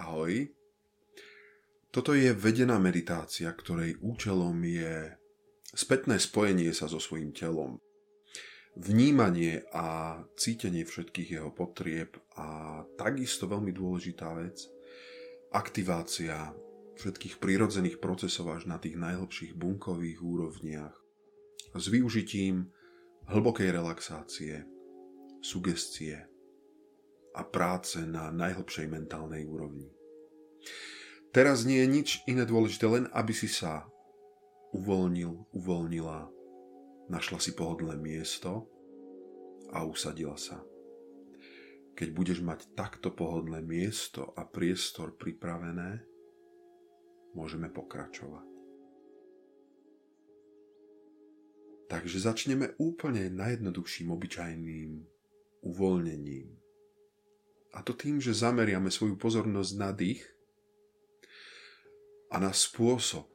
Ahoj. Toto je vedená meditácia, ktorej účelom je spätné spojenie sa so svojím telom. Vnímanie a cítenie všetkých jeho potrieb a takisto veľmi dôležitá vec, aktivácia všetkých prírodzených procesov až na tých najhlbších bunkových úrovniach s využitím hlbokej relaxácie, sugestie a práce na najhlbšej mentálnej úrovni. Teraz nie je nič iné dôležité, len aby si sa uvoľnil, uvoľnila, našla si pohodlné miesto a usadila sa. Keď budeš mať takto pohodlné miesto a priestor pripravené, môžeme pokračovať. Takže začneme úplne najjednoduchším obyčajným uvoľnením. A to tým, že zameriame svoju pozornosť na dých a na spôsob,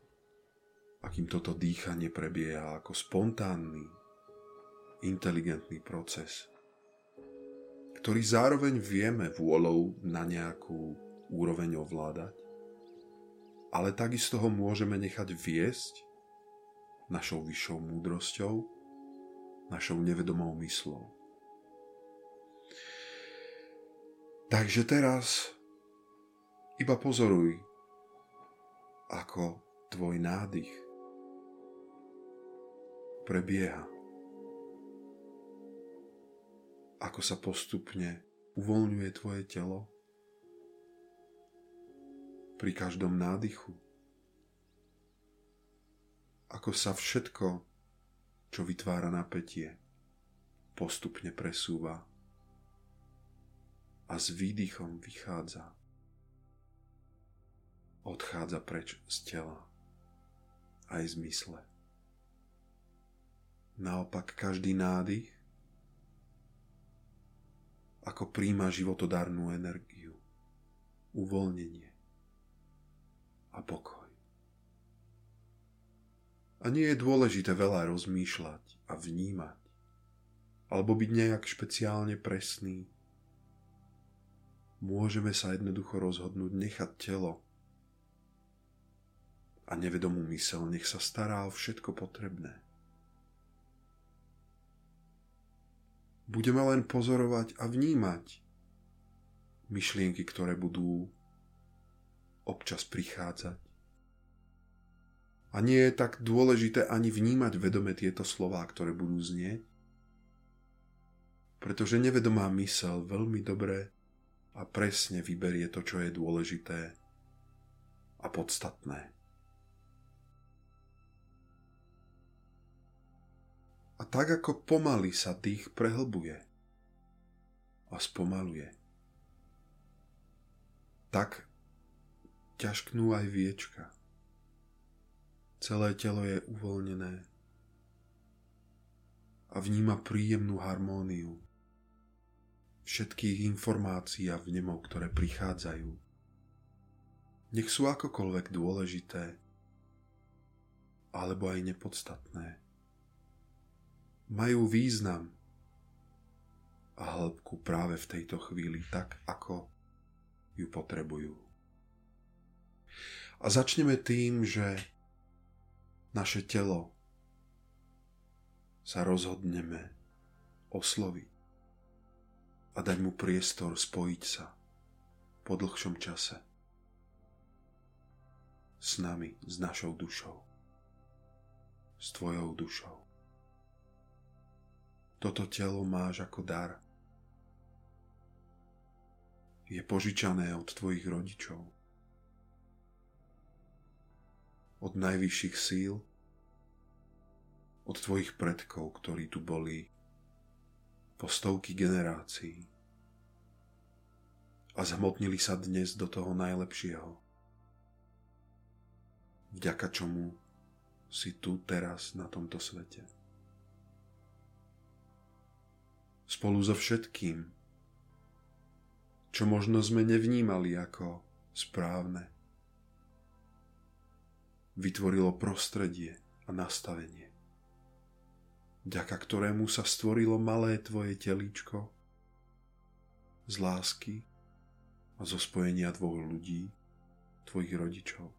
akým toto dýchanie prebieha ako spontánny, inteligentný proces, ktorý zároveň vieme vôľou na nejakú úroveň ovládať, ale takisto ho môžeme nechať viesť našou vyššou múdrosťou, našou nevedomou myslou. Takže teraz iba pozoruj, ako tvoj nádych prebieha. Ako sa postupne uvoľňuje tvoje telo pri každom nádychu. Ako sa všetko, čo vytvára napätie, postupne presúva a s výdychom vychádza odchádza preč z tela aj z mysle. Naopak každý nádych ako príjma životodárnu energiu, uvoľnenie a pokoj. A nie je dôležité veľa rozmýšľať a vnímať, alebo byť nejak špeciálne presný. Môžeme sa jednoducho rozhodnúť nechať telo a nevedomú mysel nech sa stará o všetko potrebné. Budeme len pozorovať a vnímať myšlienky, ktoré budú občas prichádzať. A nie je tak dôležité ani vnímať vedome tieto slová, ktoré budú znieť, pretože nevedomá mysel veľmi dobre a presne vyberie to, čo je dôležité a podstatné. A tak ako pomaly sa dých prehlbuje a spomaluje, tak ťažknú aj viečka. Celé telo je uvoľnené a vníma príjemnú harmóniu všetkých informácií a vnemov, ktoré prichádzajú. Nech sú akokoľvek dôležité alebo aj nepodstatné majú význam a hĺbku práve v tejto chvíli tak, ako ju potrebujú. A začneme tým, že naše telo sa rozhodneme osloviť a dať mu priestor spojiť sa po dlhšom čase s nami, s našou dušou, s tvojou dušou. Toto telo máš ako dar. Je požičané od tvojich rodičov. Od najvyšších síl. Od tvojich predkov, ktorí tu boli po stovky generácií a zhmotnili sa dnes do toho najlepšieho. Vďaka čomu si tu teraz na tomto svete spolu so všetkým, čo možno sme nevnímali ako správne. Vytvorilo prostredie a nastavenie, vďaka ktorému sa stvorilo malé tvoje telíčko z lásky a zo spojenia dvoch ľudí, tvojich rodičov.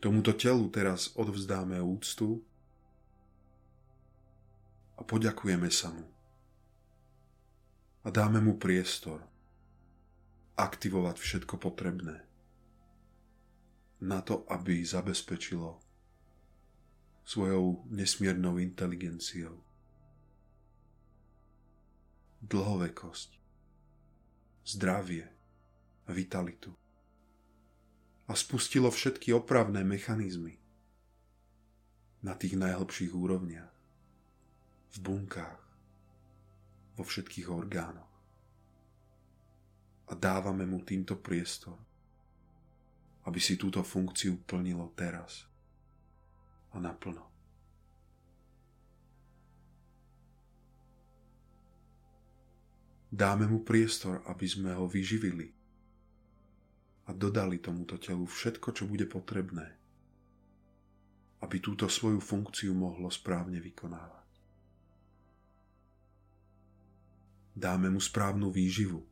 Tomuto telu teraz odvzdáme úctu a poďakujeme sa mu. A dáme mu priestor aktivovať všetko potrebné na to, aby zabezpečilo svojou nesmiernou inteligenciou. Dlhovekosť, zdravie vitalitu. A spustilo všetky opravné mechanizmy na tých najhlbších úrovniach, v bunkách, vo všetkých orgánoch. A dávame mu týmto priestor, aby si túto funkciu plnilo teraz a naplno. Dáme mu priestor, aby sme ho vyživili a dodali tomuto telu všetko, čo bude potrebné, aby túto svoju funkciu mohlo správne vykonávať. Dáme mu správnu výživu,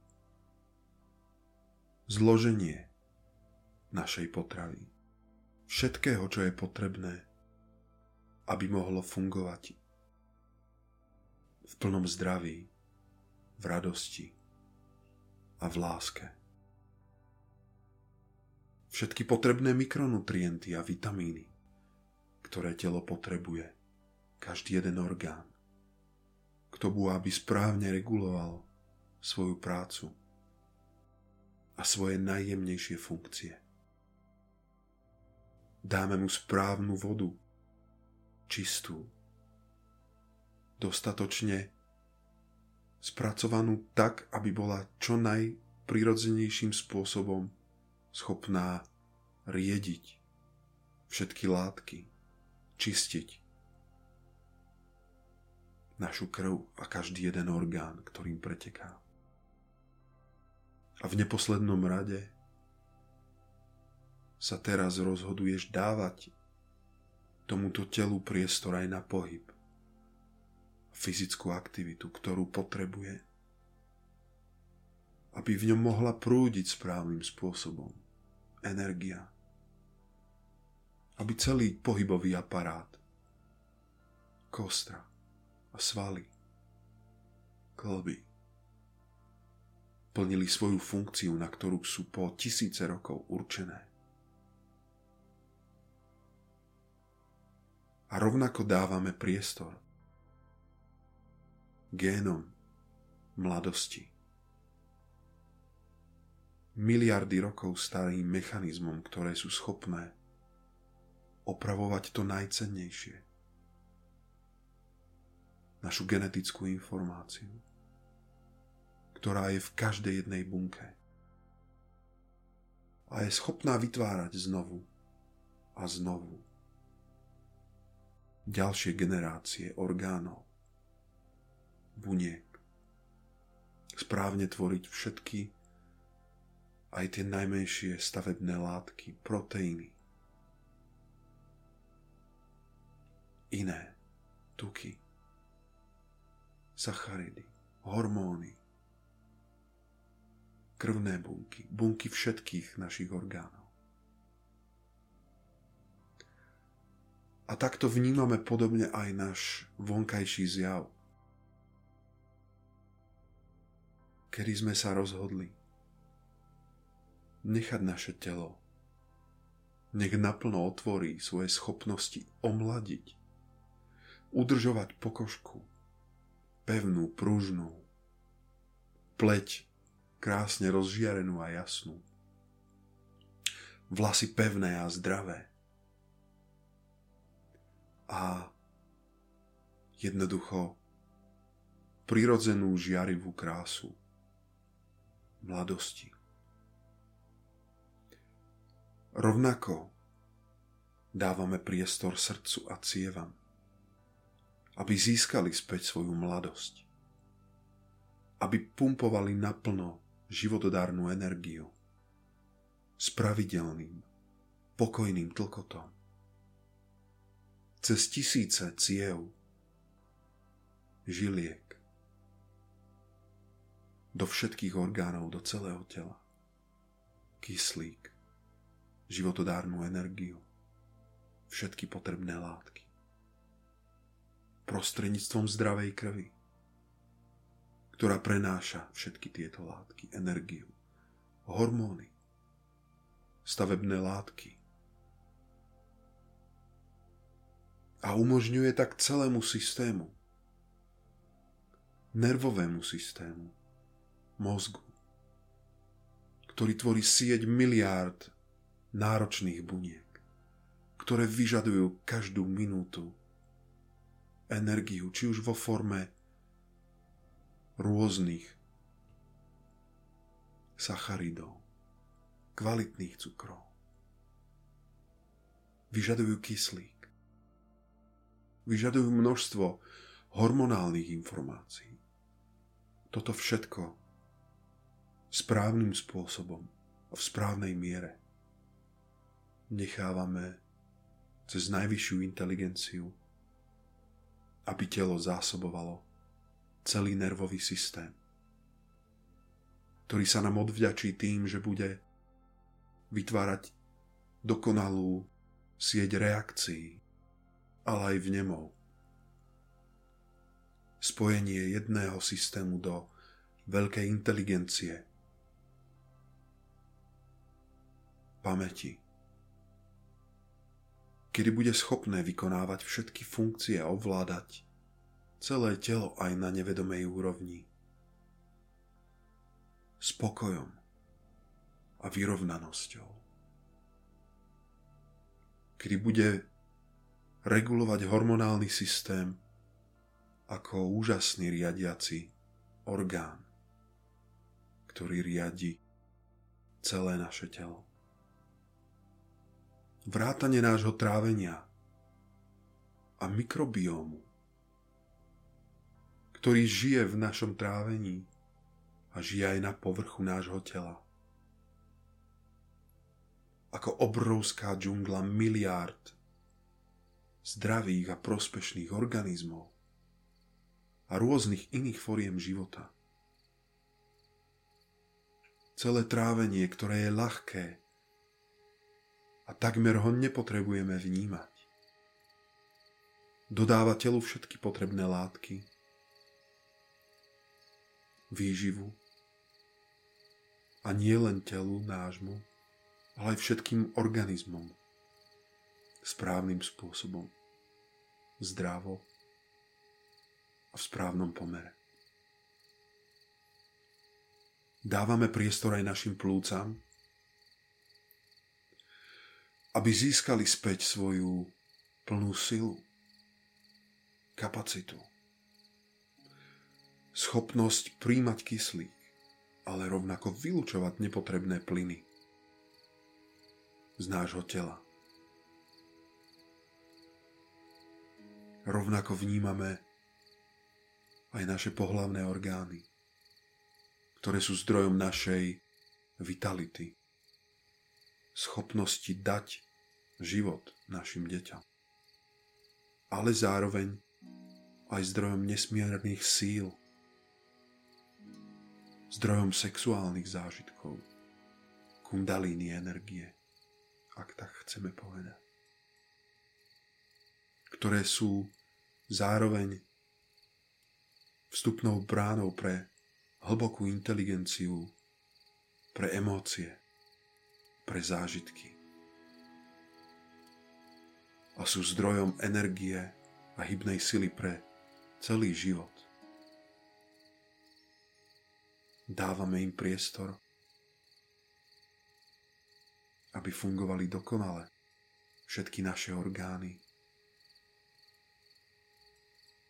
zloženie našej potravy, všetkého, čo je potrebné, aby mohlo fungovať v plnom zdraví, v radosti a v láske všetky potrebné mikronutrienty a vitamíny, ktoré telo potrebuje, každý jeden orgán, k tomu, aby správne reguloval svoju prácu a svoje najjemnejšie funkcie. Dáme mu správnu vodu, čistú, dostatočne spracovanú tak, aby bola čo najprirodzenejším spôsobom schopná riediť všetky látky, čistiť našu krv a každý jeden orgán, ktorým preteká. A v neposlednom rade sa teraz rozhoduješ dávať tomuto telu priestor aj na pohyb, fyzickú aktivitu, ktorú potrebuje, aby v ňom mohla prúdiť správnym spôsobom. Energia. Aby celý pohybový aparát, kostra a svaly, klby. Plnili svoju funkciu, na ktorú sú po tisíce rokov určené. A rovnako dávame priestor génom mladosti miliardy rokov starým mechanizmom, ktoré sú schopné opravovať to najcennejšie. Našu genetickú informáciu, ktorá je v každej jednej bunke. A je schopná vytvárať znovu a znovu ďalšie generácie orgánov, buniek, správne tvoriť všetky aj tie najmenšie stavebné látky, proteíny, iné tuky, sacharidy, hormóny, krvné bunky, bunky všetkých našich orgánov. A takto vnímame podobne aj náš vonkajší zjav. Kedy sme sa rozhodli nechať naše telo. Nech naplno otvorí svoje schopnosti omladiť, udržovať pokožku, pevnú, pružnú, pleť krásne rozžiarenú a jasnú, vlasy pevné a zdravé a jednoducho prirodzenú žiarivú krásu mladosti. Rovnako dávame priestor srdcu a cievam, aby získali späť svoju mladosť, aby pumpovali naplno životodárnu energiu s pravidelným, pokojným tlkotom. Cez tisíce ciev, žiliek, do všetkých orgánov, do celého tela. Kyslík, životodárnu energiu, všetky potrebné látky. Prostredníctvom zdravej krvi, ktorá prenáša všetky tieto látky, energiu, hormóny, stavebné látky, a umožňuje tak celému systému, nervovému systému, mozgu, ktorý tvorí sieť miliárd náročných buniek, ktoré vyžadujú každú minútu energiu, či už vo forme rôznych sacharidov, kvalitných cukrov. Vyžadujú kyslík vyžadujú množstvo hormonálnych informácií. Toto všetko správnym spôsobom a v správnej miere nechávame cez najvyššiu inteligenciu, aby telo zásobovalo celý nervový systém, ktorý sa nám odvďačí tým, že bude vytvárať dokonalú sieť reakcií ale aj vnemov. Spojenie jedného systému do veľkej inteligencie, pamäti, kedy bude schopné vykonávať všetky funkcie a ovládať celé telo aj na nevedomej úrovni. Spokojom a vyrovnanosťou. Kedy bude regulovať hormonálny systém ako úžasný riadiaci orgán, ktorý riadi celé naše telo. Vrátanie nášho trávenia a mikrobiómu, ktorý žije v našom trávení a žije aj na povrchu nášho tela. Ako obrovská džungla miliárd zdravých a prospešných organizmov a rôznych iných foriem života. Celé trávenie, ktoré je ľahké a takmer ho nepotrebujeme vnímať. Dodáva telu všetky potrebné látky, výživu a nie len telu nášmu, ale aj všetkým organizmom správnym spôsobom zdravo a v správnom pomere. Dávame priestor aj našim plúcam, aby získali späť svoju plnú silu, kapacitu, schopnosť príjmať kyslík, ale rovnako vylúčovať nepotrebné plyny z nášho tela. Rovnako vnímame aj naše pohlavné orgány, ktoré sú zdrojom našej vitality, schopnosti dať život našim deťom. Ale zároveň aj zdrojom nesmiernych síl, zdrojom sexuálnych zážitkov, kundalíny energie, ak tak chceme povedať, ktoré sú zároveň vstupnou bránou pre hlbokú inteligenciu, pre emócie, pre zážitky. A sú zdrojom energie a hybnej sily pre celý život. Dávame im priestor, aby fungovali dokonale všetky naše orgány,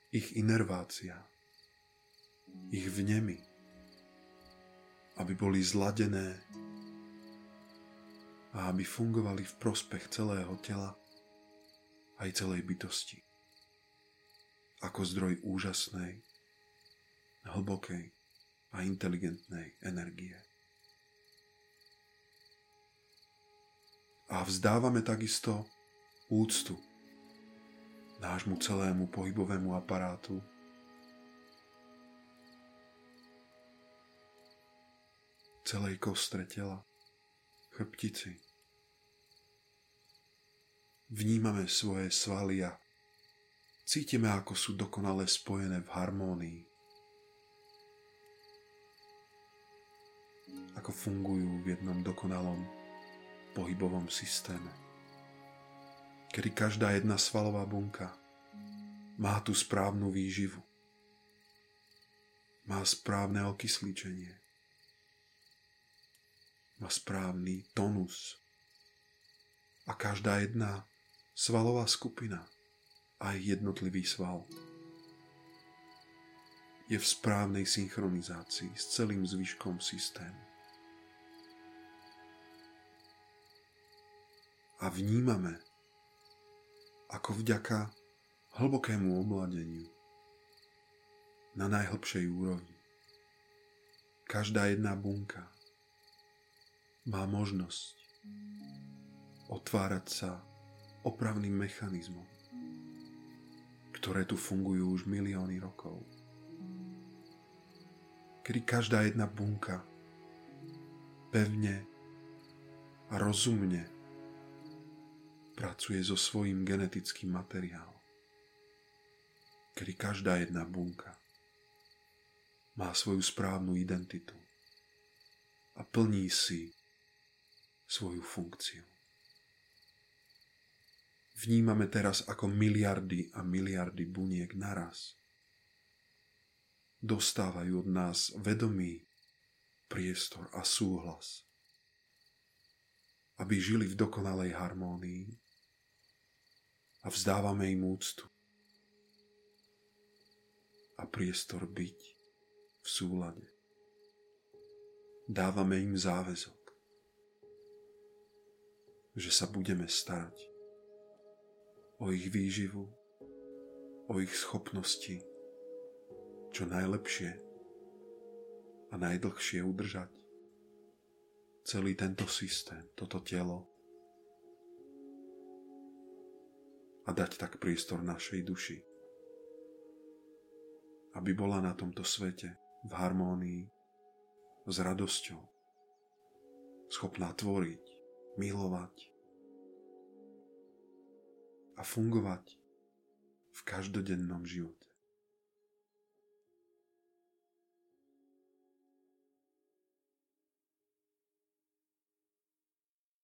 ich inervácia, ich vnemy, aby boli zladené a aby fungovali v prospech celého tela aj celej bytosti. Ako zdroj úžasnej, hlbokej a inteligentnej energie. A vzdávame takisto úctu nášmu celému pohybovému aparátu, celej kostre tela, chrbtici. Vnímame svoje svaly a cítime, ako sú dokonale spojené v harmónii. Ako fungujú v jednom dokonalom pohybovom systéme. Kedy každá jedna svalová bunka má tú správnu výživu. Má správne okysličenie má správny tonus. A každá jedna svalová skupina, aj jednotlivý sval, je v správnej synchronizácii s celým zvyškom systému. A vnímame, ako vďaka hlbokému omladeniu na najhlbšej úrovni každá jedna bunka má možnosť otvárať sa opravným mechanizmom, ktoré tu fungujú už milióny rokov. Kedy každá jedna bunka pevne a rozumne pracuje so svojím genetickým materiálom. Kedy každá jedna bunka má svoju správnu identitu a plní si svoju funkciu. Vnímame teraz ako miliardy a miliardy buniek naraz. Dostávajú od nás vedomý priestor a súhlas, aby žili v dokonalej harmónii a vzdávame im úctu a priestor byť v súlade. Dávame im záväzok že sa budeme starať o ich výživu, o ich schopnosti čo najlepšie a najdlhšie udržať celý tento systém, toto telo a dať tak priestor našej duši, aby bola na tomto svete v harmónii s radosťou, schopná tvoriť, milovať, a fungovať v každodennom živote.